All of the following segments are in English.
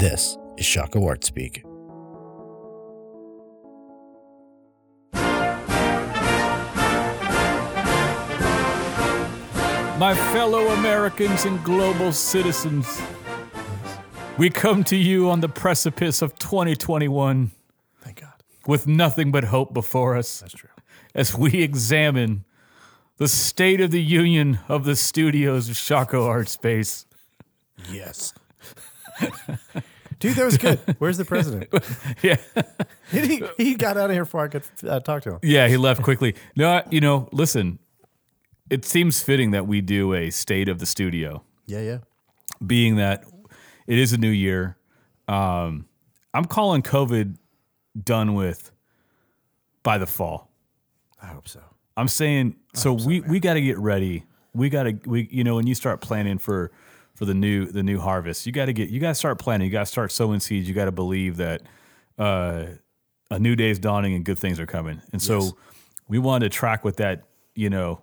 This is Shockoe Art Speak. My fellow Americans and global citizens, we come to you on the precipice of 2021 Thank God. with nothing but hope before us That's true. as we examine the state of the union of the studios of Shockoe Art Space. Yes. Dude, that was good. Where's the president? Yeah. he, he got out of here before I could uh, talk to him. Yeah, he left quickly. No, you know, listen, it seems fitting that we do a state of the studio. Yeah, yeah. being that it is a new year. Um, I'm calling COVID done with by the fall. I hope so. I'm saying so we we got to get ready. We got to we you know when you start planning for for the new the new harvest, you got to get you got to start planting. You got to start sowing seeds. You got to believe that uh, a new day is dawning and good things are coming. And so Yes. we wanted to track with that you know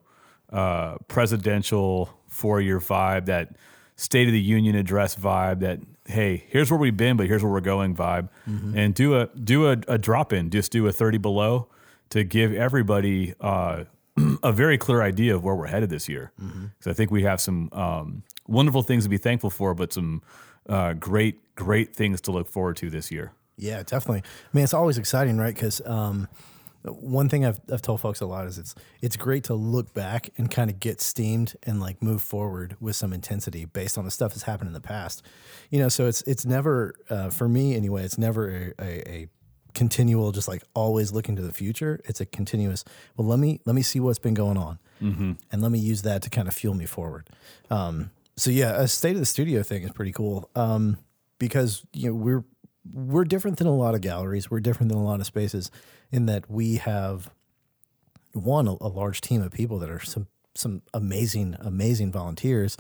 uh, presidential four year vibe, that State of the Union address vibe, that hey, here's where we've been, but here's where we're going vibe, and do a do a, a drop in, just do a thirty below to give everybody uh, a very clear idea of where we're headed this year. Because I think we have some um, wonderful things to be thankful for, but some uh, great great things to look forward to this year. Yeah, definitely. I mean, it's always exciting, right? Because um, one thing I've, I've told folks a lot is it's it's great to look back and kind of get steamed and like move forward with some intensity based on the stuff that's happened in the past. You know, so it's it's never uh, for me anyway. It's never a, a, a continual just like always looking to the future. It's a continuous. Well, let me let me see what's been going on, and let me use that to kind of fuel me forward. Um, so yeah, a state of the studio thing is pretty cool um, because you know we're we're different than a lot of galleries. We're different than a lot of spaces in that we have one a, a large team of people that are some some amazing amazing volunteers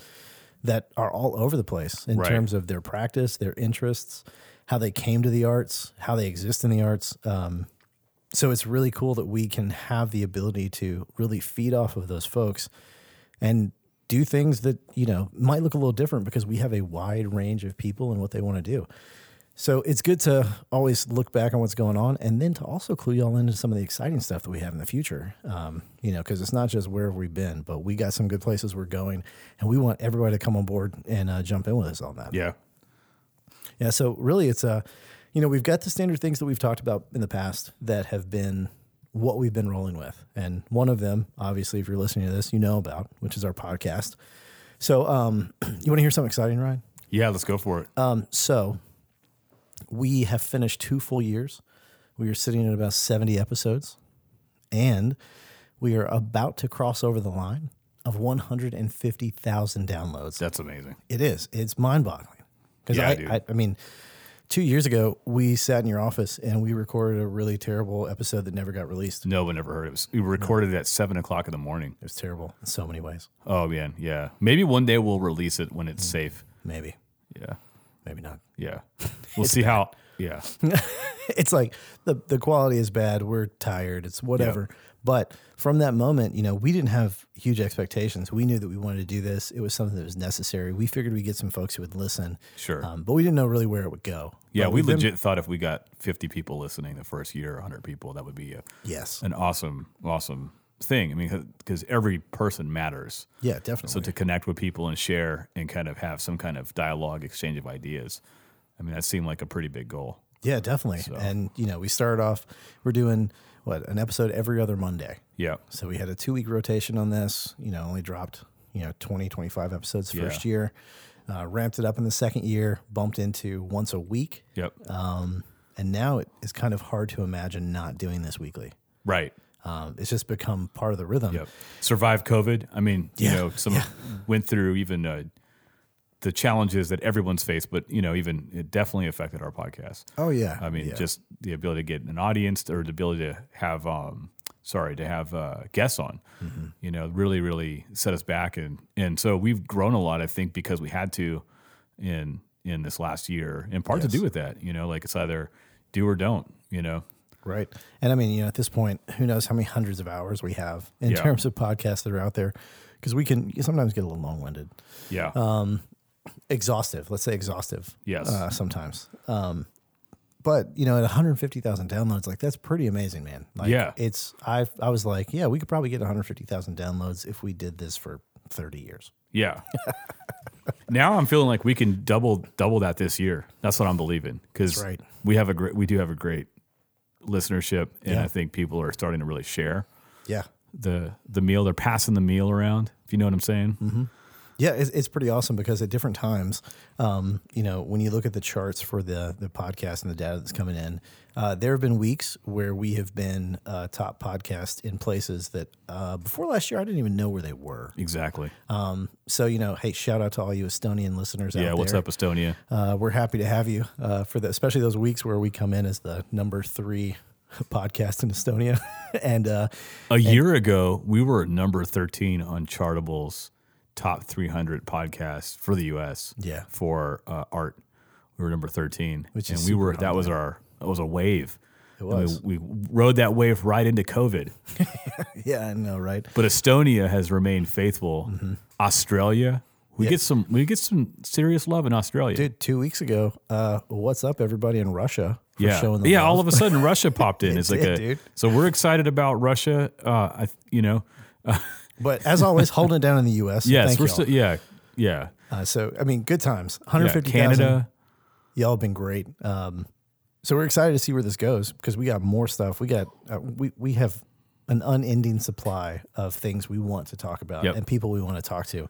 that are all over the place in Right. terms of their practice, their interests, how they came to the arts, how they exist in the arts. Um, so it's really cool that we can have the ability to really feed off of those folks and do things that you know might look a little different because we have a wide range of people and what they want to do. So it's good to always look back on what's going on, and then to also clue y'all into some of the exciting stuff that we have in the future. Um, you know, because it's not just where have we been, but we got some good places we're going, and we want everybody to come on board and uh, jump in with us on that. Yeah. Yeah. So really, it's uh, you know, we've got the standard things that we've talked about in the past that have been what we've been rolling with, and one of them, obviously, if you're listening to this, you know about, which is our podcast. So, um, you want to hear something exciting, Ryan? Yeah, let's go for it. Um, so we have finished two full years. We are sitting at about 70 episodes, and we are about to cross over the line of 150,000 downloads. That's amazing. It is. It's mind boggling. Because Yeah, I, dude. I, I mean, two years ago, we sat in your office and we recorded a really terrible episode that never got released. No one ever heard it. it was, we recorded it at seven o'clock in the morning. It was terrible in so many ways. Oh man, yeah. Maybe one day we'll release it when it's mm. safe. Maybe, Yeah, maybe not. yeah. We'll see how. Yeah, it's like the the quality is bad. We're tired. It's whatever. But from that moment, you know, we didn't have huge expectations. We knew that we wanted to do this. It was something that was necessary. We figured we'd get some folks who would listen. Sure. Um, but we didn't know really where it would go. yeah. But We we've been- legit thought if we got fifty people listening the first year, hundred people, that would be a, yes. an awesome, awesome thing. I mean, because every person matters. Yeah, definitely. So to connect with people and share and kind of have some kind of dialogue, exchange of ideas. I mean, that seemed like a pretty big goal. yeah, definitely. And you know, we started off. We're doing what an episode every other Monday. Yeah. So we had a two week rotation on this, you know, only dropped, you know, 20, 25 episodes first Yeah. year, uh, ramped it up in the second year, bumped into once a week. Yep. Um, and now it is kind of hard to imagine not doing this weekly. right. Um, it's just become part of the rhythm. Yep. Survive COVID. I mean, Yeah, you know, some went through even uh, the challenges that everyone's faced, but you know, even it definitely affected our podcast. Oh yeah. I mean, Yeah. just the ability to get an audience or the ability to have, um, sorry, to have uh, guests on, Mm-hmm. you know, really, really set us back. And, and so we've grown a lot, I think, because we had to in, in this last year in part to do with that, you know, like it's either do or don't, you know? Right. And I mean, you know, at this point, who knows how many hundreds of hours we have in Yeah. terms of podcasts that are out there because we can sometimes get a little long winded. Yeah. Um, exhaustive. Let's say exhaustive. Yes. Uh, sometimes. Um, but you know, at 150,000 downloads, like that's pretty amazing, man. Like, Yeah. It's I I was like, yeah, we could probably get 150,000 downloads if we did this for 30 years. Yeah. now I'm feeling like we can double double that this year. That's what I'm believing because right. we have a great we do have a great listenership, and Yeah. I think people are starting to really share Yeah. the the meal. They're passing the meal around. If you know what I'm saying. Mm-hmm. Yeah, it's, it's pretty awesome because at different times, um, you know, when you look at the charts for the the podcast and the data that's coming in, uh, there have been weeks where we have been uh, top podcast in places that uh, before last year I didn't even know where they were. Exactly. Um, so you know, hey, shout out to all you Estonian listeners out yeah. there. What's up, Estonia? Uh, we're happy to have you uh, for the, especially those weeks where we come in as the number three podcast in Estonia, and uh, A year ago, we were at number 13 on Chartable's top 300 podcasts for the U.S. Yeah. For uh, art, we were number 13, Which and is we were that was our that was a wave. It And we- was. We, rode that wave right into COVID. yeah, I know, right? But Estonia has remained faithful. Mm-hmm. Australia, we Yeah. get some we get some serious love in Australia. Dude, two weeks ago, uh, what's up, everybody in Russia? For yeah, yeah. love. All of a sudden, Russia popped in. It It's like a dude. so we're excited about Russia. Uh, I you know But as always, holding it down in the U.S. yes, Thank we're y'all. still yeah yeah. Uh, so I mean, good times. yeah 150,000. Canada. Y'all have been great. Um, so we're excited to see where this goes because we got more stuff. We got uh, we we have an unending supply of things we want to talk about Yep. and people we want to talk to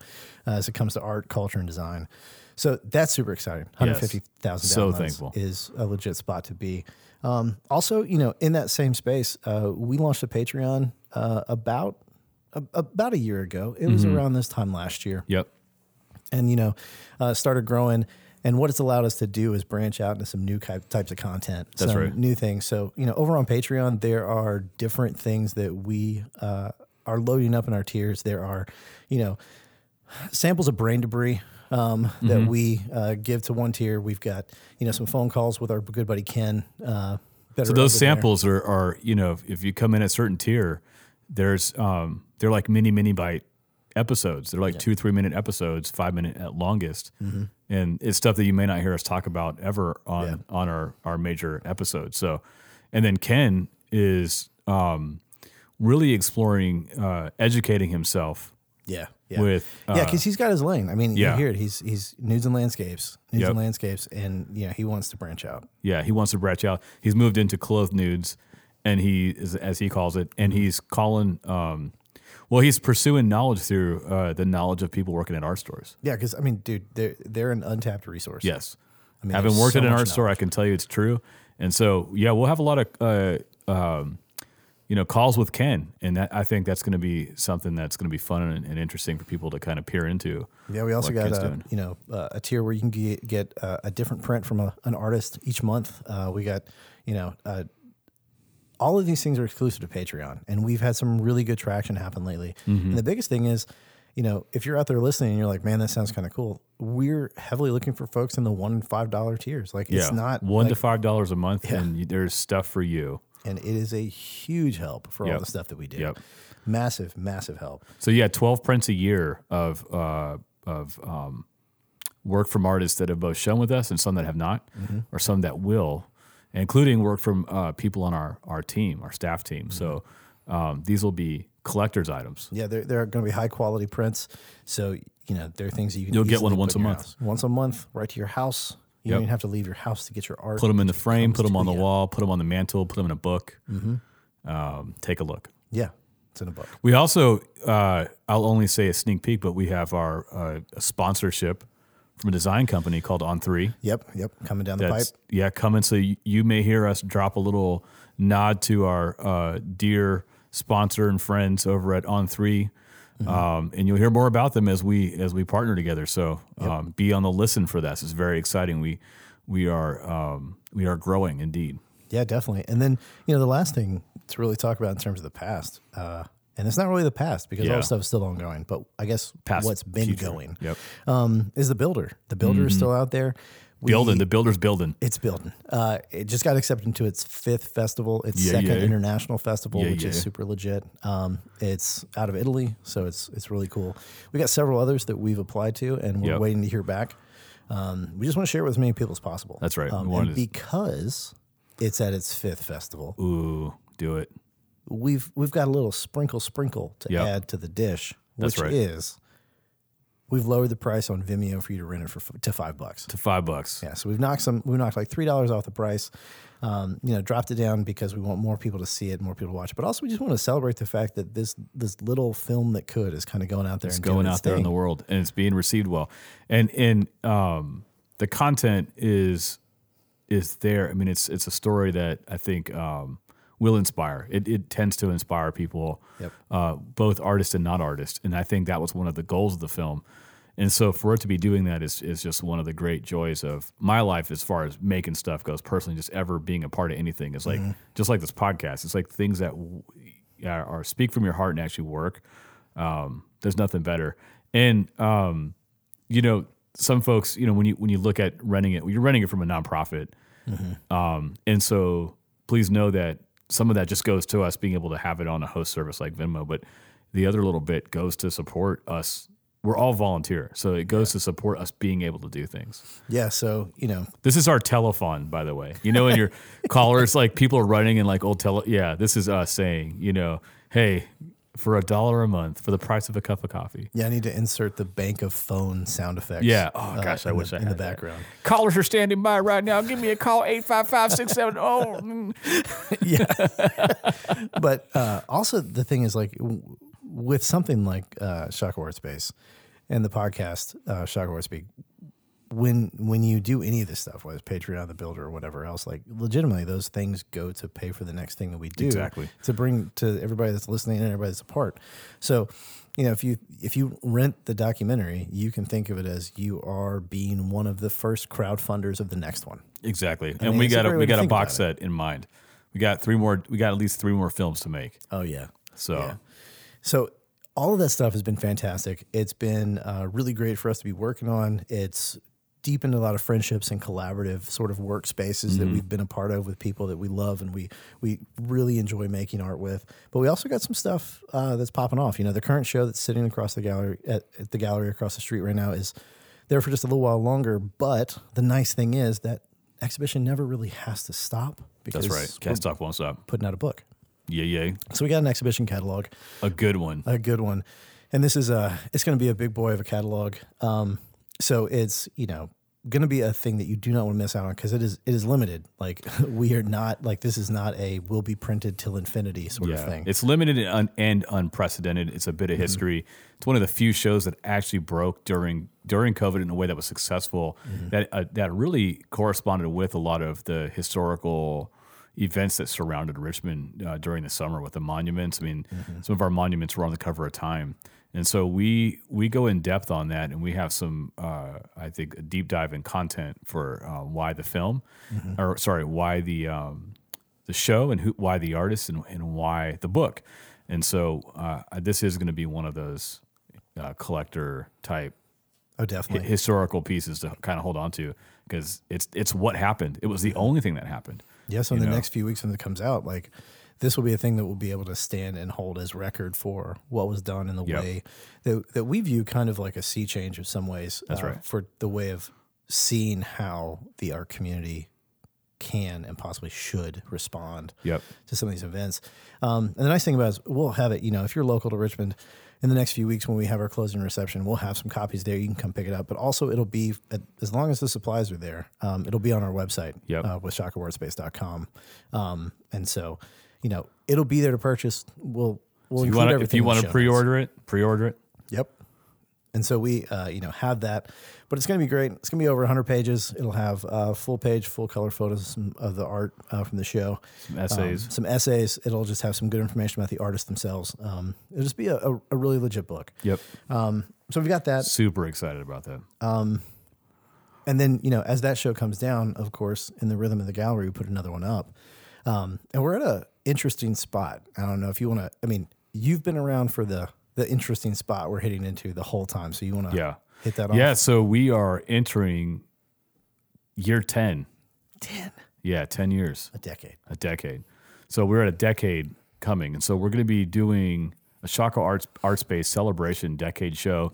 uh, as it comes to art, culture, and design. So that's super exciting. 150,000 So thankful. is a legit spot to be. Um, also, you know, in that same space, uh, we launched a Patreon uh, about a, about a year ago. It Mm-hmm. was around this time last year Yep. and you know uh, started growing and what it's allowed us to do is branch out into some new types of content That's some right. new things so you know over on patreon there are different things that we uh, are loading up in our tiers there are you know samples of brain debris um, that Mm-hmm. we uh, give to one tier we've got you know some phone calls with our good buddy ken uh, that So those there. samples are, are you know if, if you come in at certain tier, there's um they're like mini mini bite episodes. They're like two three minute episodes, five minute at longest, and it's stuff that you may not hear us talk about ever on Yeah. on our our major episodes. So, and then Ken is um really exploring uh, educating himself yeah yeah with uh, yeah, because he's got his lane. I mean, yeah. you hear it. He's he's nudes and landscapes, nudes Yep. and landscapes, and you know he wants to branch out. Yeah, he wants to branch out. He's moved into clothed nudes, and he is, as he calls it, and he's calling. Um, well, he's pursuing knowledge through uh, the knowledge of people working at art stores. Yeah, because I mean, dude, they're they're an untapped resource. Yes, I mean, having worked so at an art store, I can tell you it's true. And so, yeah, we'll have a lot of uh, um, you know calls with Ken, and that I think that's going to be something that's going to be fun and, and interesting for people to kind of peer into. Yeah, we also got a you know uh, a tier where you can get, get uh, a different print from a, an artist each month. Uh, we got you know uh, all of these things are exclusive to Patreon, and we've had some really good traction happen lately. Mm-hmm. And the biggest thing is, you know, if you're out there listening and you're like, man, that sounds kind of cool. We're heavily looking for folks in the one and five dollar tiers. Like Yeah, it's not one like, to five dollars a month, and you, there's stuff for you. and it is a huge help for all the stuff that we do. Yep. Massive, massive help. So yeah, twelve prints a year of uh, of um, work from artists that have both shown with us and some that have not, Mm-hmm. or some that will, including work from uh, people on our our team, our staff team. So Mm-hmm. um, these will be collectors items. Yeah, they're, they're going to be high quality prints. So, you know, there are things that you can You'll get one once a month. house. Once a month, right to your house. You Yep. don't even have to leave your house to get your art. Put them in the frame, put them on the wall, put them on the mantle, put them in a book. Mm-hmm. Um, take a look. Yeah, it's in a book. We also, uh, I'll only say a sneak peek, but we have our uh, a sponsorship from a design company called On Three. Yep, yep, coming down the pipe. Yeah, coming. So you, you may hear us drop a little nod to our uh, dear sponsor and friends over at On 3 Mm-hmm. um, and you'll hear more about them as we as we partner together. So um, be on the listen for this. It's very exciting. We we are um, we are growing indeed. Yeah, definitely. And then, you know, the last thing to really talk about in terms of the past, uh, and it's not really the past because all Yeah. stuff is still ongoing, but I guess Past, what's been future. going Yep. um, is the builder. The builder is still out there. building. The builder's building. It's building. Uh, it just got accepted into its fifth festival, its Yeah, second yeah. international festival, which is super legit. Um, it's out of Italy, so it's it's really cool. We got several others that we've applied to, and we're Yep. waiting to hear back. Um, we just want to share it with as many people as possible. That's right. Um, and to- because it's at its fifth festival, Ooh, do it. We've we've got a little sprinkle sprinkle to Yep. add to the dish, That's which right. is we've lowered the price on Vimeo for you to rent it for to five bucks. To five bucks. Yeah, so we've knocked some. We knocked like three dollars off the price. Um, you know, dropped it down because we want more people to see it, more people to watch it. But also, we just want to celebrate the fact that this this little film that could is kind of going out there It's and going out there in the world and it's being received well. And and um, the content is is there. I mean, it's it's a story that I think um, will inspire. It it tends to inspire people, Yep. uh, both artists and not artists. And I think that was one of the goals of the film. And so for it to be doing that is is just one of the great joys of my life as far as making stuff goes. Personally, just ever being a part of anything is like just like this podcast. It's like things that are, are speak from your heart and actually work. Um, there's nothing better. And um, you know, some folks, you know, when you when you look at renting it, you're renting it from a nonprofit, um, and so please know that some of that just goes to us being able to have it on a host service like Venmo, but the other little bit goes to support us. We're all volunteer, so it goes to support us being able to do things. Yeah, so you know, This is our telephone, by the way. You know, in your callers, like people are running in like old tele. Yeah, this is us saying, you know, hey, for a dollar a month for the price of a cup of coffee. yeah, I need to insert the bank of phone sound effects. Yeah. Oh gosh, I in wish the, I in had the that. background. Callers are standing by right now. Give me a call 855-670. yeah. but uh, also the thing is like w- with something like uh, Shockoe Art Space and the podcast uh, Shockoe Art Speak, when when you do any of this stuff, whether it's Patreon, the Builder, or whatever else, like legitimately those things go to pay for the next thing that we do. Exactly. to bring to everybody that's listening and everybody that's a part. So. You know, if you if you rent the documentary, you can think of it as you are being one of the first crowd funders of the next one. Exactly. mean, And we got a we got a box set in mind. We got three more we got at least three more films to make. Oh yeah, So Yeah. So all of that stuff has been fantastic. It's been uh, really great for us to be working on. It's deepened a lot of friendships and collaborative sort of workspaces Mm-hmm. that we've been a part of with people that we love and we we really enjoy making art with. But we also got some stuff uh, that's popping off. You know, the current show that's sitting across the gallery at, at the gallery across the street right now is there for just a little while longer. But the nice thing is that exhibition never really has to stop because that's right. Can't stop, won't stop. putting out a book. Yeah, yeah. So we got an exhibition catalog A good one. a good one. And this is a it's going to be a big boy of a catalog. Um, so it's you know going to be a thing that you do not want to miss out on because it is it is limited. Like we are not like this is not a will be printed till infinity sort of thing. It's limited and, un- and unprecedented. It's a bit Mm-hmm. of history. It's one of the few shows that actually broke during during COVID in a way that was successful. Mm-hmm. That uh, that really corresponded with a lot of the historical events that surrounded Richmond uh, during the summer with the monuments. I mean, Mm-hmm. some of our monuments were on the cover of Time. And so we we go in depth on that, and we have some, uh, I think, a deep dive in content for uh, why the film, Mm-hmm. or sorry, why the um, the show and who, why the artist and, and why the book. And so uh, this is going to be one of those uh, collector type oh, hi- definitely. historical pieces to kind of hold on to because it's it's what happened. It was the only thing that happened. Yeah, so in you the know. next few weeks when it comes out, like this will be a thing that will be able to stand and hold as record for what was done in the Yep. way that, that we view kind of like a sea change in some ways. That's uh, right. For the way of seeing how the art community can and possibly should respond Yep. to some of these events. Um, and the nice thing about it is we'll have it, you know, if you're local to Richmond in the next few weeks when we have our closing reception, we'll have some copies there. You can come pick it up. But also it'll be, as long as the supplies are there, um, it'll be on our website Yep. uh, with shockoeartspace.com. Um, and so, you know, it'll be there to purchase. We'll, we'll You include wanna, everything if you want to pre-order it, pre-order it. Yep. And so we, uh, you know, have that, but it's going to be great. It's going to be over 100 pages. It'll have uh, full page, full color photos of the art uh, from the show, Some essays. um, some essays. It'll just have some good information about the artists themselves. Um, it'll just be a, a, a really legit book. yep. Um, so we've got that, Super excited about that. and then you know, as that show comes down, of course, in the rhythm of the gallery, we put another one up, um, and we're at a interesting spot. I don't know if you want to. I mean, you've been around for the the interesting spot we're hitting into the whole time. So you want to Yeah. hit that off? Yeah, so we are entering year 10. 10. Yeah, 10 years, A decade. a decade. So we're at a decade coming. And so we're going to be doing a Shockoe Arts, Art Space celebration decade show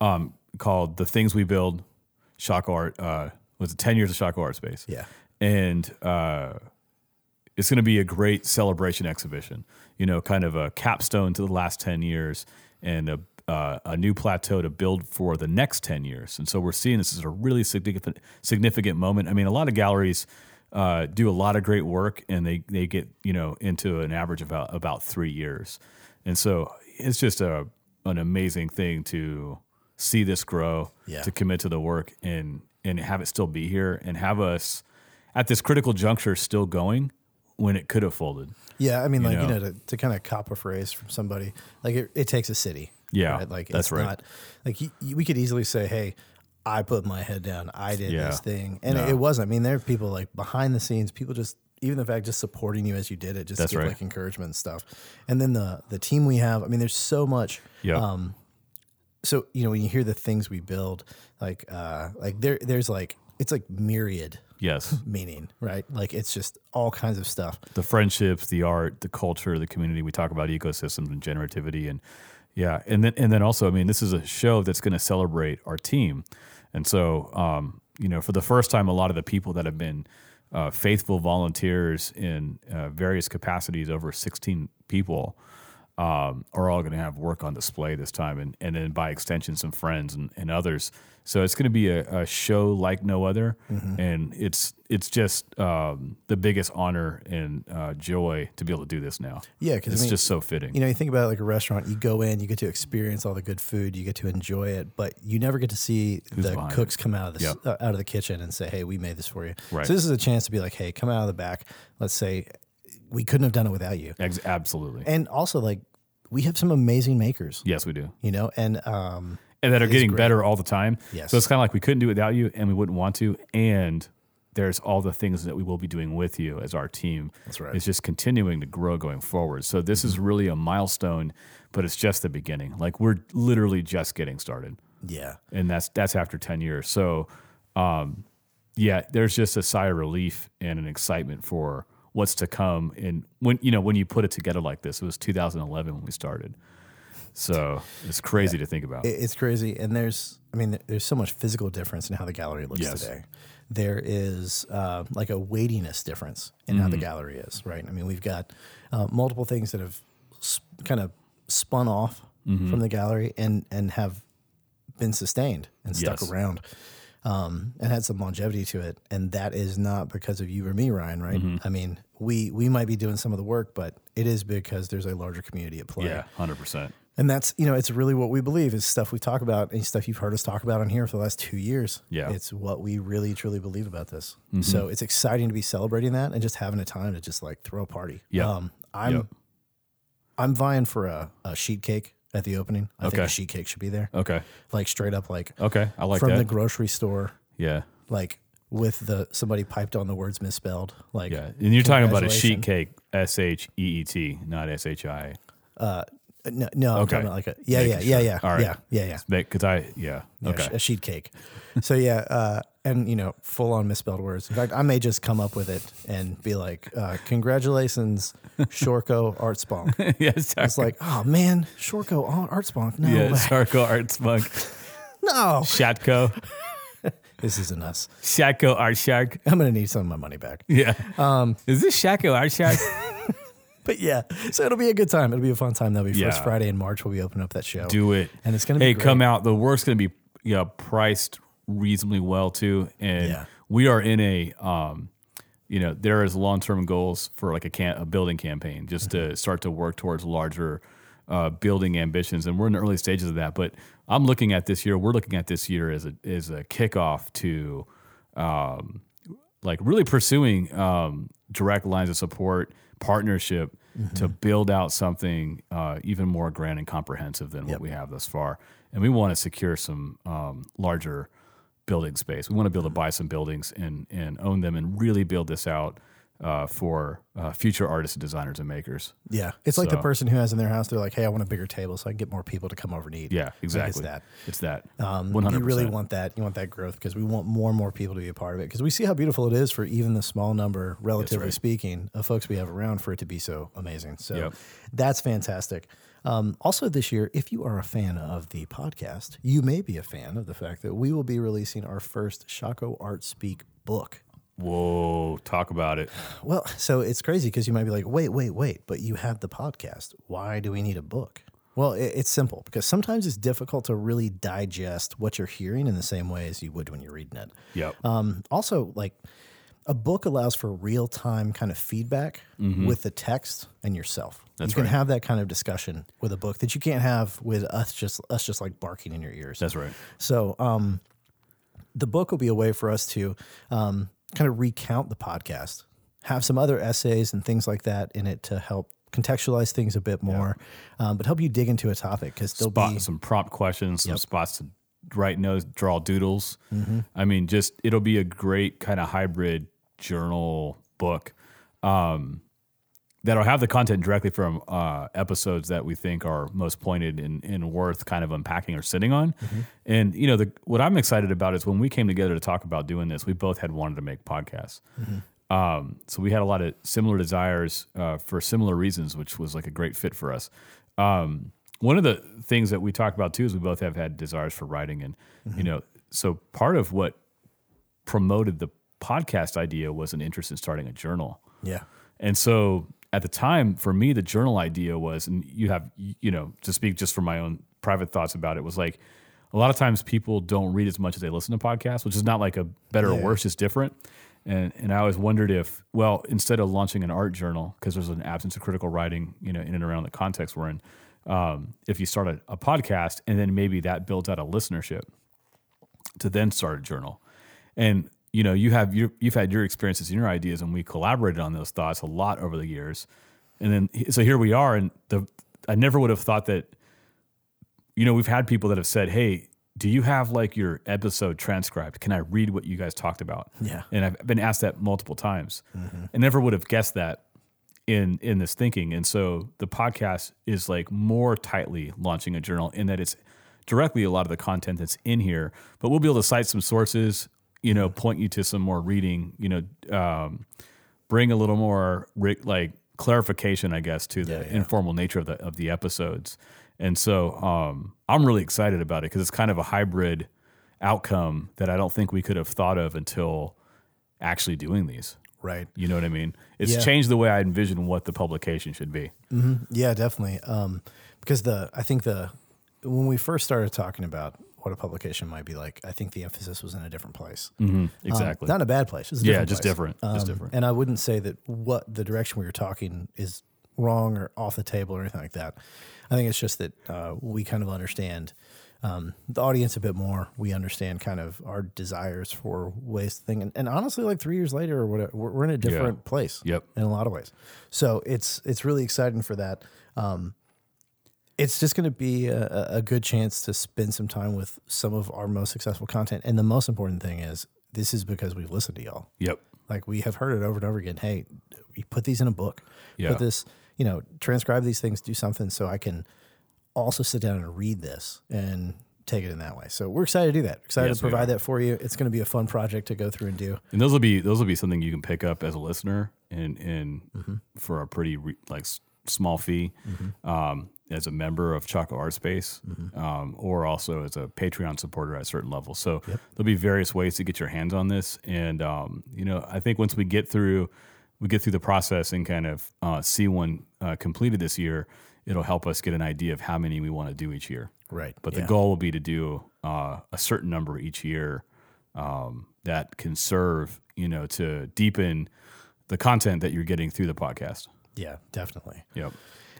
um, called The Things We Build Shockoe Art. Uh, was it 10 years of Shockoe Art Space? Yeah. And uh, it's going to be a great celebration exhibition, you know, kind of a capstone to the last 10 years and a, uh, a new plateau to build for the next 10 years. And so we're seeing this as a really significant, significant moment. I mean, a lot of galleries uh, do a lot of great work and they, they get, you know, into an average of about, about three years. And so it's just a, an amazing thing to see this grow, Yeah. to commit to the work and, and have it still be here and have us at this critical juncture still going when it could have folded. Yeah, I mean, like you know? know, to, to kind of cop a phrase from somebody, like it, it takes a city. Yeah, right? like that's it's right. Not, like we could easily say, "Hey, I put my head down. I did Yeah. this thing," and No. it wasn't. I mean, there are people like behind the scenes, people just even the fact just supporting you as you did it, just That's give right. like encouragement and stuff. And then the the team we have. I mean, there's so much. Yeah. Um, so you know when you hear the things we build, like uh, like there there's like it's like myriad yes. meaning, right? Like it's just all kinds of stuff. the friendships, the art, the culture, the community. We talk about ecosystems and generativity, and yeah, and then and then also, I mean, this is a show that's going to celebrate our team, and so um, you know, for the first time, a lot of the people that have been uh, faithful volunteers in uh, various capacities, over sixteen people. Um, are all going to have work on display this time, and, and then by extension, some friends and, and others. So it's going to be a, a show like no other, and it's it's just um, the biggest honor and uh, joy to be able to do this now. Yeah, because it's I mean, just so fitting. You know, you think about it like a restaurant, you go in, you get to experience all the good food, you get to enjoy it, but you never get to see the behind cooks come out of the Yep. uh, out of the kitchen and say, "Hey, we made this for you." Right. So this is a chance to be like, "Hey, come out of the back." Let's say we couldn't have done it without you. Ex- absolutely, And also like we have some amazing makers, yes, we do, you know, and um and that are getting great. better all the time. Yes. So it's kind of like we couldn't do it without you, and we wouldn't want to, and there's all the things that we will be doing with you as our team. That's right. It's just continuing to grow going forward. So this is really a milestone, but it's just the beginning. Like we're literally just getting started. yeah. and that's that's after 10 years so um yeah there's just a sigh of relief and an excitement for what's to come and when you know when you put it together like this it was 2011 when we started so it's crazy to think about it's crazy and there's i mean there's so much physical difference in how the gallery looks Yes. today there is uh, like a weightiness difference in Mm-hmm. how the gallery is right i mean we've got uh, multiple things that have sp- kind of spun off Mm-hmm. from the gallery and and have been sustained and stuck Yes. around um, and had some longevity to it and that is not because of you or me ryan right Mm-hmm. i mean we we might be doing some of the work but it is because there's a larger community at play yeah 100% and that's, you know, it's really what we believe is stuff we talk about and stuff you've heard us talk about on here for the last two years. Yeah. Mm-hmm. It's what we really, truly believe about this. So it's exciting to be celebrating that and just having a time to just like throw a party. Yeah. Um, I'm, Yep. I'm vying for a, a sheet cake at the opening. I think a sheet cake should be there. okay Like straight up, like okay i like from that the grocery store, yeah like with the, somebody piped on the words misspelled. Like, yeah and you're talking about a sheet cake s-h-e-e-t not s-h-i uh, no, no, I'm Okay. talking about like a, yeah, yeah, yeah, yeah, All right. yeah, yeah, yeah. because i yeah Yeah, okay a sheet cake. so yeah, uh, and you know, full on misspelled words. In fact, I may just come up with it and be like, uh, "Congratulations, Shorko Art Spunk." yes It's like, oh man, Shorko Art Art Spunk. No, yeah way. Sarko Art Spunk no, Shatko this isn't us. Shatko Art Shark I'm gonna need some of my money back. Yeah. Um, is this Shaco Art Shack? But yeah, so it'll be a good time. It'll be a fun time. That'll be first Friday in March. We'll be opening up that show. Do it. And it's gonna be Hey, great. come out. The work's gonna be yeah priced reasonably well too, and Yeah. we are in a um, you know, there is long term goals for like a can a building campaign just Mm-hmm. to start to work towards larger uh, building ambitions, and we're in the early stages of that. But I'm looking at this year. We're looking at this year as a as a kickoff to um, like really pursuing um, direct lines of support, partnership to build out something uh, even more grand and comprehensive than what we have thus far. And we want to secure some um, larger building space. We want to be able to buy some buildings and and own them and really build this out uh, for uh, future artists, and designers, and makers. Yeah, it's like the person who has in their house. They're like, "Hey, I want a bigger table so I can get more people to come over and eat." Yeah, Like, exactly. it's that. It's that. Um, One hundred you really want that. You want that growth because we want more and more people to be a part of it because we see how beautiful it is for even the small number, relatively right. speaking, of folks we have around for it to be so amazing. So Yep. that's fantastic. Um, also, this year, if you are a fan of the podcast, you may be a fan of the fact that we will be releasing our first Shockoe Art Speak book. Whoa, talk about it. Well, so it's crazy because you might be like, wait, wait, wait, but you have the podcast. Why do we need a book? Well, it, it's simple because sometimes it's difficult to really digest what you're hearing in the same way as you would when you're reading it. Yep. Um, also, like a book allows for real time kind of feedback with the text and yourself. Mm-hmm. That's you can right. have that kind of discussion with a book that you can't have with us just us just like barking in your ears. That's right. So, um, the book will be a way for us to um, kind of recount the podcast, have some other essays and things like that in it to help contextualize things a bit more, um, but help you dig into a topic because there'll Spot be some prompt questions, some spots to write notes, draw doodles. Mm-hmm. I mean, just it'll be a great kind of hybrid journal book. Um, that'll have the content directly from uh, episodes that we think are most pointed and, and worth kind of unpacking or sitting on. Mm-hmm. And you know, the, what I'm excited about is when we came together to talk about doing this, we both had wanted to make podcasts. Mm-hmm. Um, so we had a lot of similar desires uh, for similar reasons, which was like a great fit for us. Um, one of the things that we talked about too is we both have had desires for writing, and you know, so part of what promoted the podcast idea was an interest in starting a journal. yeah, And so at the time, for me, the journal idea was, and you have, you know, to speak just from my own private thoughts about it, was like a lot of times people don't read as much as they listen to podcasts, which is not like a better or worse, it's different. And and I always wondered if, well, instead of launching an art journal, because there's an absence of critical writing, you know, in and around the context we're in, um, if you start a, a podcast and then maybe that builds out a listenership to then start a journal. And you know, you have your, you've had your experiences and your ideas, and we collaborated on those thoughts a lot over the years. And then so here we are, and the I never would have thought that. You know, we've had people that have said, "Hey, do you have like your episode transcribed? Can I read what you guys talked about?" Yeah. and I've been asked that multiple times. Mm-hmm. I never would have guessed that in in this thinking. And so the podcast is like more tightly launching a journal in that it's directly a lot of the content that's in here, but we'll be able to cite some sources, you know, point you to some more reading, you know, um, bring a little more like clarification, I guess, to the Yeah, yeah. informal nature of the of the episodes. And so um, I'm really excited about it because it's kind of a hybrid outcome that I don't think we could have thought of until actually doing these. right. You know what I mean? It's Yeah. changed the way I envision what the publication should be. Yeah, definitely. Um, because the I think the when we first started talking about what a publication might be like, I think the emphasis was in a different place. Um, Exactly. not a bad place. It's a Yeah, just place. different. Just Um, different. And I wouldn't say that what the direction we were talking is wrong or off the table or anything like that. I think it's just that uh, we kind of understand um, the audience a bit more. We understand kind of our desires for ways to think. And, and honestly, like three years later or whatever, we're, we're in a different place. Yep. In a lot of ways. So it's it's really exciting for that. Um, it's just going to be a, a- good chance to spend some time with some of our most successful content. And the most important thing is this is because we've listened to y'all. Yep. Like we have heard it over and over again. Hey, we put these in a book. Yeah. Put this, you know, transcribe these things, do something so I can also sit down and read this and take it in that way. So we're excited to do that. Excited Yes, to provide that for you. It's going to be a fun project to go through and do. And those will be those will be something you can pick up as a listener and and Mm-hmm. for a pretty re, like small fee um, as a member of Shockoe Art Space Mm-hmm. um, or also as a Patreon supporter at certain levels. So there'll be various ways to get your hands on this. And um, you know, I think once we get through we get through the process and kind of uh, see one uh, completed this year, it'll help us get an idea of how many we want to do each year. Right. But Yeah. the goal will be to do uh, a certain number each year um, that can serve, you know, to deepen the content that you're getting through the podcast. Yeah, definitely. Yep.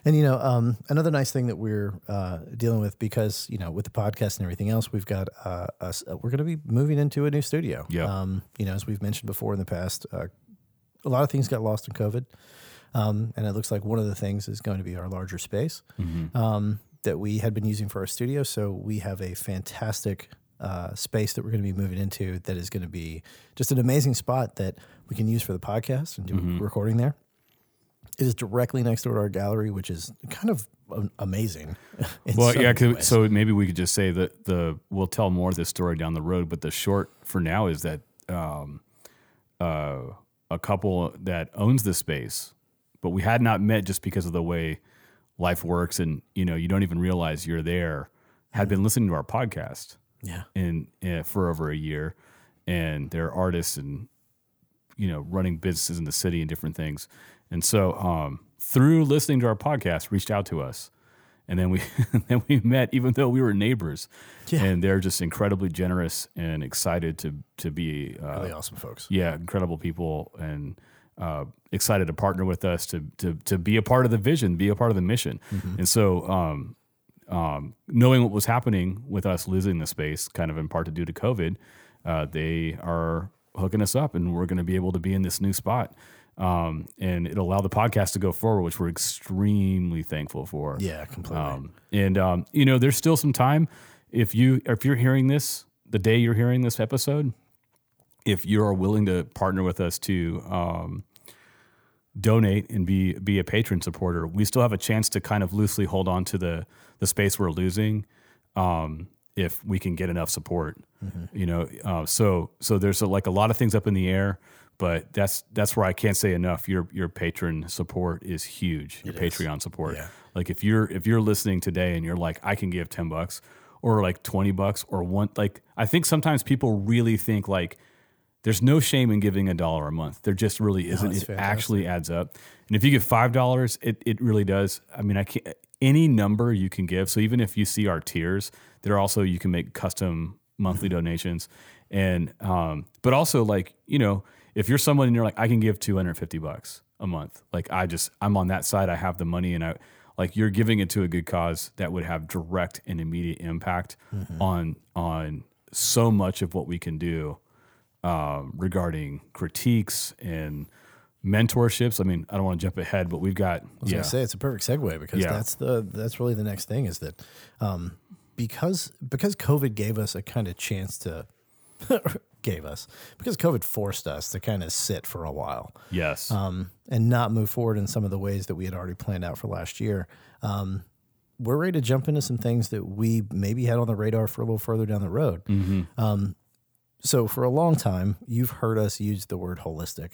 And you know, um, another nice thing that we're uh, dealing with because you know, with the podcast and everything else, we've got uh, us. Uh, we're going to be moving into a new studio. Yeah. Um, you know, as we've mentioned before in the past, uh, a lot of things got lost in COVID, um, and it looks like one of the things is going to be our larger space um, that we had been using for our studio. So we have a fantastic uh, space that we're going to be moving into that is going to be just an amazing spot that we can use for the podcast and do Mm-hmm. recording there. It is directly next door to our gallery, which is kind of um, amazing. Well, yeah. So maybe we could just say that the we'll tell more of this story down the road, but the short for now is that um, uh, a couple that owns the space, but we had not met just because of the way life works, and you know you don't even realize you're there. Had been listening to our podcast yeah, in, in for over a year, and they're artists and you know running businesses in the city and different things. And so um, through listening to our podcast, reached out to us, and then we then we met, even though we were neighbors. Yeah. And they're just incredibly generous and excited to to be uh, really awesome folks. yeah, incredible people and uh, excited to partner with us to to to be a part of the vision, be a part of the mission. And so, um, um, knowing what was happening with us losing the space, kind of in part to due to COVID, uh, they are hooking us up, and we're going to be able to be in this new spot. Um, and it'll allow the podcast to go forward, which we're extremely thankful for. Yeah, completely. Um, and um, you know, there's still some time. If you if you're hearing this the day you're hearing this episode, if you are willing to partner with us to um, donate and be be a patron supporter, we still have a chance to kind of loosely hold on to the the space we're losing. Um, if we can get enough support, you know, uh, so so there's a, like a lot of things up in the air, but that's that's where I can't say enough. Your your patron support is huge. Your Patreon support, Yeah. like if you're if you're listening today and you're like, I can give ten bucks or like twenty bucks or one, like I think sometimes people really think like there's no shame in giving a dollar a month. There just really isn't. it's it fantastic. actually adds up. And if you give five dollars, it it really does. I mean, I can't any number you can give. So even if you see our tiers, there are also you can make custom monthly donations. And um, but also like you know, if you're someone and you're like, I can give 250 bucks a month. Like I just I'm on that side. I have the money and I like you're giving it to a good cause that would have direct and immediate impact on on so much of what we can do um, regarding critiques and mentorships. I mean, I don't want to jump ahead, but we've got I was yeah, gonna say it's a perfect segue because Yeah. that's the that's really the next thing is that um, because because COVID gave us a kind of chance to gave us because COVID forced us to kind of sit for a while yes, um, and not move forward in some of the ways that we had already planned out for last year. Um, we're ready to jump into some things that we maybe had on the radar for a little further down the road. Um, so for a long time, you've heard us use the word holistic.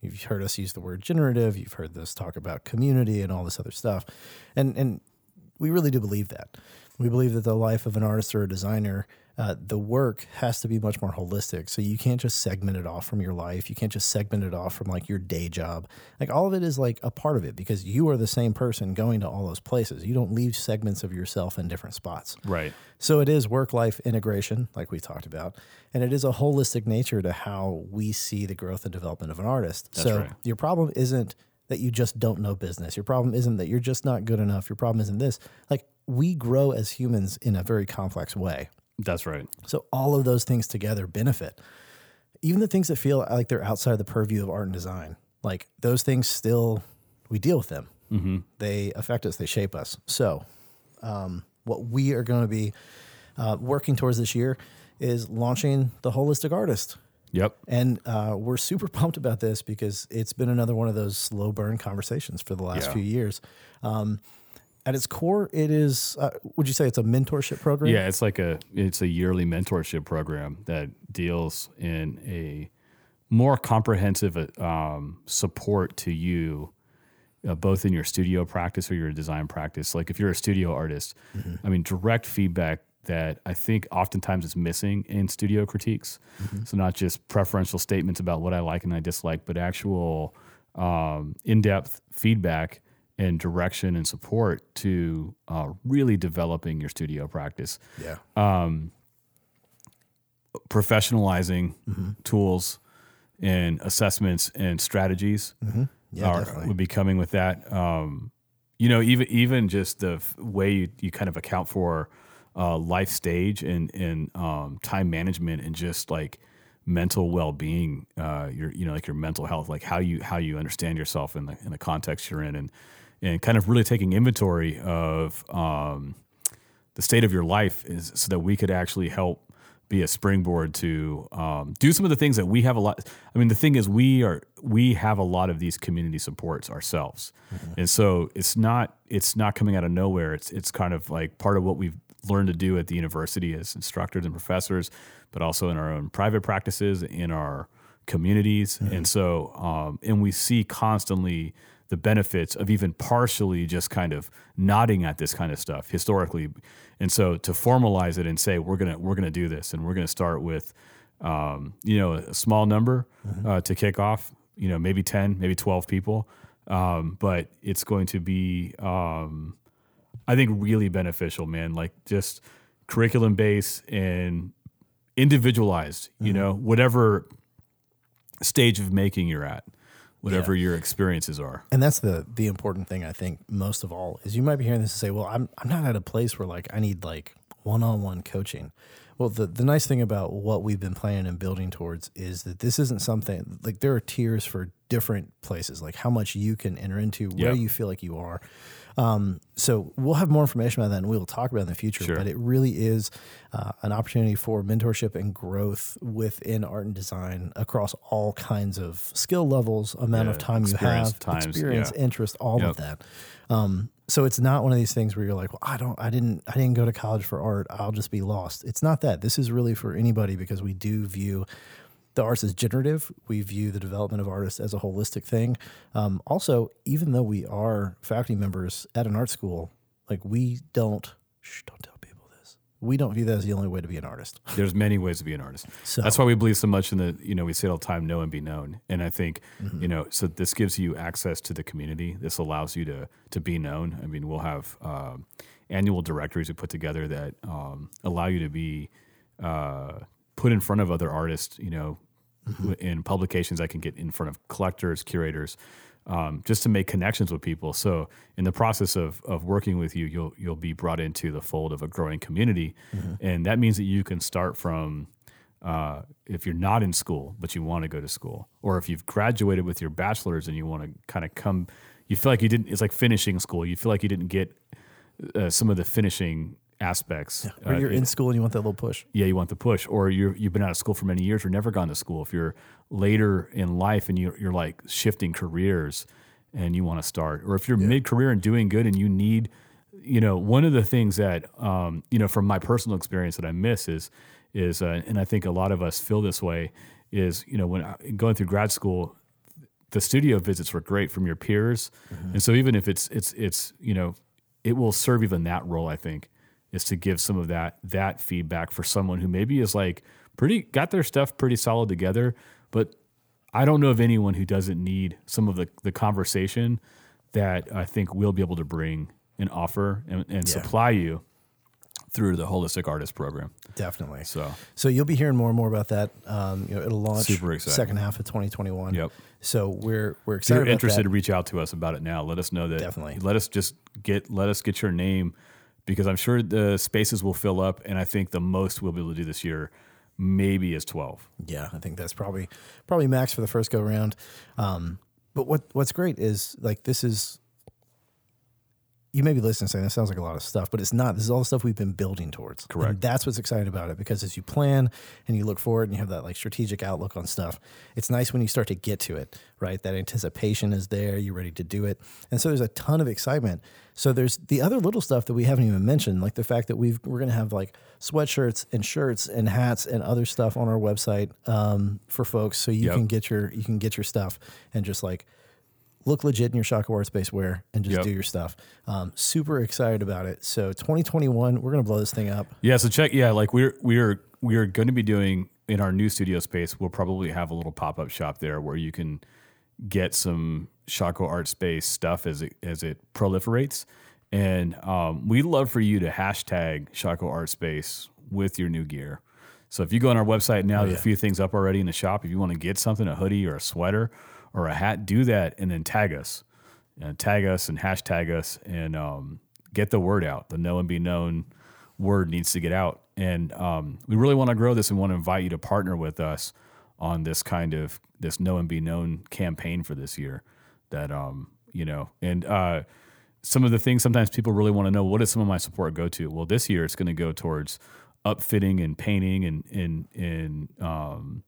You've heard us use the word generative. You've heard us talk about community and all this other stuff, and and we really do believe that. We believe that the life of an artist or a designer, uh, the work has to be much more holistic. So you can't just segment it off from your life. You can't just segment it off from like your day job. Like all of it is like a part of it because you are the same person going to all those places. You don't leave segments of yourself in different spots. right, So it is work life integration, like we talked about, and it is a holistic nature to how we see the growth and development of an artist. so right. your problem isn't that you just don't know business. Your problem isn't that you're just not good enough. Your problem isn't this. Like we grow as humans in a very complex way. that's right. So all of those things together benefit. Even the things that feel like they're outside of the purview of art and design, like those things still, we deal with them. Mm-hmm. They affect us, they shape us. So, um, what we are going to be uh, working towards this year is launching the Holistic Artist. Yep. And uh, we're super pumped about this because it's been another one of those slow burn conversations for the last Yeah. few years. Um, at its core, it is, uh, would you say it's a mentorship program? Yeah, it's like a it's a yearly mentorship program that deals in a more comprehensive um, support to you, uh, both in your studio practice or your design practice. Like if you're a studio artist, I mean, direct feedback that I think oftentimes is missing in studio critiques. So not just preferential statements about what I like and I dislike, but actual um, in-depth feedback and direction and support to uh, really developing your studio practice Yeah. professionalizing Mm-hmm. tools and assessments and strategies Mm-hmm. Yeah, are, definitely. would be coming with that. Um, you know, even even just the f- way you, you kind of account for uh, life stage and and um, time management and just like mental well being, uh, your you know like your mental health, like how you how you understand yourself in the in the context you're in, and and kind of really taking inventory of um, the state of your life is so that we could actually help be a springboard to um, do some of the things that we have a lot. I mean, the thing is, we are we have a lot of these community supports ourselves, and so it's not it's not coming out of nowhere. It's it's kind of like part of what we've learned to do at the university as instructors and professors, but also in our own private practices, in our communities, and so um, and we see constantly the benefits of even partially just kind of nodding at this kind of stuff historically. And so to formalize it and say we're gonna we're gonna do this and we're gonna start with um, you know a small number uh, to kick off you know maybe 10 maybe 12 people. Um, but it's going to be um, i think really beneficial man. Like just curriculum based and individualized you know whatever stage of making you're at whatever your experiences are And that's the the important thing I think most of all is you might be hearing this and say, well, I'm I'm not at a place where like I need like one on one coaching. Well, the the nice thing about what we've been planning and building towards is that this isn't something like there are tiers for different places, like how much you can enter into, where you feel like you are. Um, so we'll have more information about that and we will talk about it in the future. Sure. But it really is uh, an opportunity for mentorship and growth within art and design across all kinds of skill levels, amount of time you have, times, experience, yeah. interest, all Yep. of that. Um, so it's not one of these things where you're like, well, I don't, I didn't, I didn't go to college for art. I'll just be lost. It's not that. This is really for anybody because we do view the arts as generative. We view the development of artists as a holistic thing. Um, also, even though we are faculty members at an art school, like we don't, shh, don't tell people this. We don't view that as the only way to be an artist. there's many ways to be an artist. So- That's why we believe so much in the, you know, we say it all the time, know and be known. And I think, Mm-hmm. you know, so this gives you access to the community. This allows you to to be known. I mean, we'll have um, annual directories we put together that um, allow you to be uh, put in front of other artists, you know, Mm-hmm. in publications I can get in front of collectors, curators, um, just to make connections with people. So in the process of, of working with you, you'll you'll be brought into the fold of a growing community, and that means that you can start from uh, if you're not in school but you want to go to school, or if you've graduated with your bachelor's and you want to kind of come, you feel like you didn't. It's like finishing school. You feel like you didn't get uh, some of the finishing aspects. Or uh, you're in school and you want that little push. yeah, you want the push, or you're you've been out of school for many years or never gone to school. If you're later in life and you're, you're like shifting careers and you want to start, or if you're mid career and doing good and you need, you know, one of the things that um, you know from my personal experience that I miss is is, uh, and I think a lot of us feel this way is you know when I, going through grad school, the studio visits were great from your peers, and so even if it's it's it's you know it will serve even that role. I think is to give some of that that feedback for someone who maybe is like pretty got their stuff pretty solid together, but I don't know of anyone who doesn't need some of the the conversation that I think we'll be able to bring and offer and, and Yeah. supply you through the holistic artist program. Definitely. So So you'll be hearing more and more about that. Um, you know, it'll launch Super excited. second half of 2021. Yep. So we're we're if excited. you're about interested, that. reach out to us about it now. Let us know that. Definitely. Let us just get let us get your name because I'm sure the spaces will fill up, and I think the most we'll be able to do this year maybe is 12. Yeah, I think that's probably probably max for the first go round. Um, but what what's great is like this is you may be listening saying that sounds like a lot of stuff, but it's not. This is all the stuff we've been building towards. Correct. And that's what's exciting about it because as you plan and you look forward and you have that like strategic outlook on stuff, it's nice when you start to get to it, right? That anticipation is there, you're ready to do it. And so there's a ton of excitement. So there's the other little stuff that we haven't even mentioned, like the fact that we've we're gonna have like sweatshirts and shirts and hats and other stuff on our website um, for folks so you Yep. can get your you can get your stuff and just like look legit in your Shockoe Art Space wear and just Yep. do your stuff. Um, super excited about it. So 2021, we're gonna blow this thing up. Yeah, so check. Yeah, like we're we're we're going to be doing in our new studio space. We'll probably have a little pop up shop there where you can get some Shockoe Art Space stuff as it as it proliferates. And um, we'd love for you to hashtag Shockoe Art Space with your new gear. So if you go on our website now, there's a few things up already in the shop. If you want to get something, a hoodie or a sweater or a hat, do that and then tag us. And tag us and hashtag us and um, get the word out. The know and be known word needs to get out. And um, we really want to grow this and want to invite you to partner with us on this kind of this know and be known campaign for this year. That um, you know, and uh, some of the things sometimes people really want to know what does some of my support go to? Well, this year it's going to go towards upfitting and painting and and and um,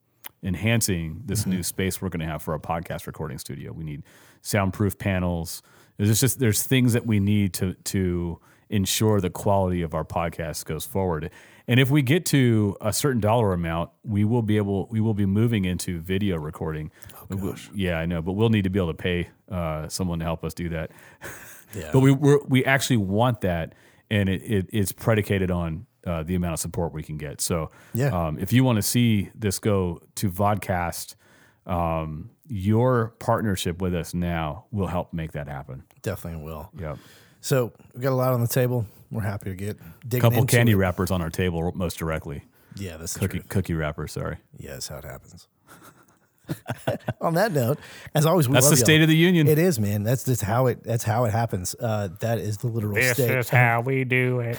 enhancing this Mm-hmm. new space we're going to have for our podcast recording studio. We need soundproof panels. There's just there's things that we need to to ensure the quality of our podcast goes forward. And if we get to a certain dollar amount, we will be able we will be moving into video recording. Will- yeah, I know, but we'll need to be able to pay uh, someone to help us do that. Yeah. But we we're, we actually want that, and it, it it's predicated on uh, the amount of support we can get. So Yeah. um, if you want to see this go to vodcast, um, your partnership with us now will help make that happen. Definitely will. Yep. So we've got a lot on the table. We're happy to get A couple into candy it. wrappers on our table most directly. Yeah, this is Cookie true. cookie wrappers. Sorry. Yeah, that's how it happens. on that note, as always, we That's love the State y'all. of the Union. It is, man. That's just how it. That's how it happens. Uh, that is the literal This state. is how we do it.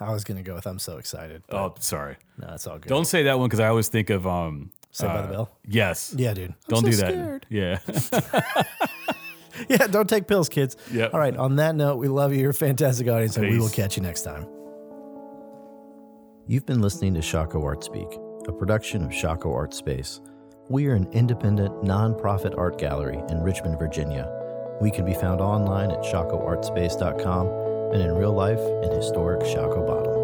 I was gonna go with. I'm so excited. oh, sorry. no, it's all good. Don't say that one because I always think of um. Saved by uh, the Bell? Yes. Yeah, dude. I'm Don't so do that. scared. Yeah. Yeah, don't take pills, kids. Yep. All right. On that note, we love you. You're a fantastic audience, and we will catch you next time. You've been listening to Shockoe Art Speak, a production of Shockoe Art Space. We are an independent, nonprofit art gallery in Richmond, Virginia. We can be found online at shockoeartspace.com and in real life in historic Shockoe Bottom.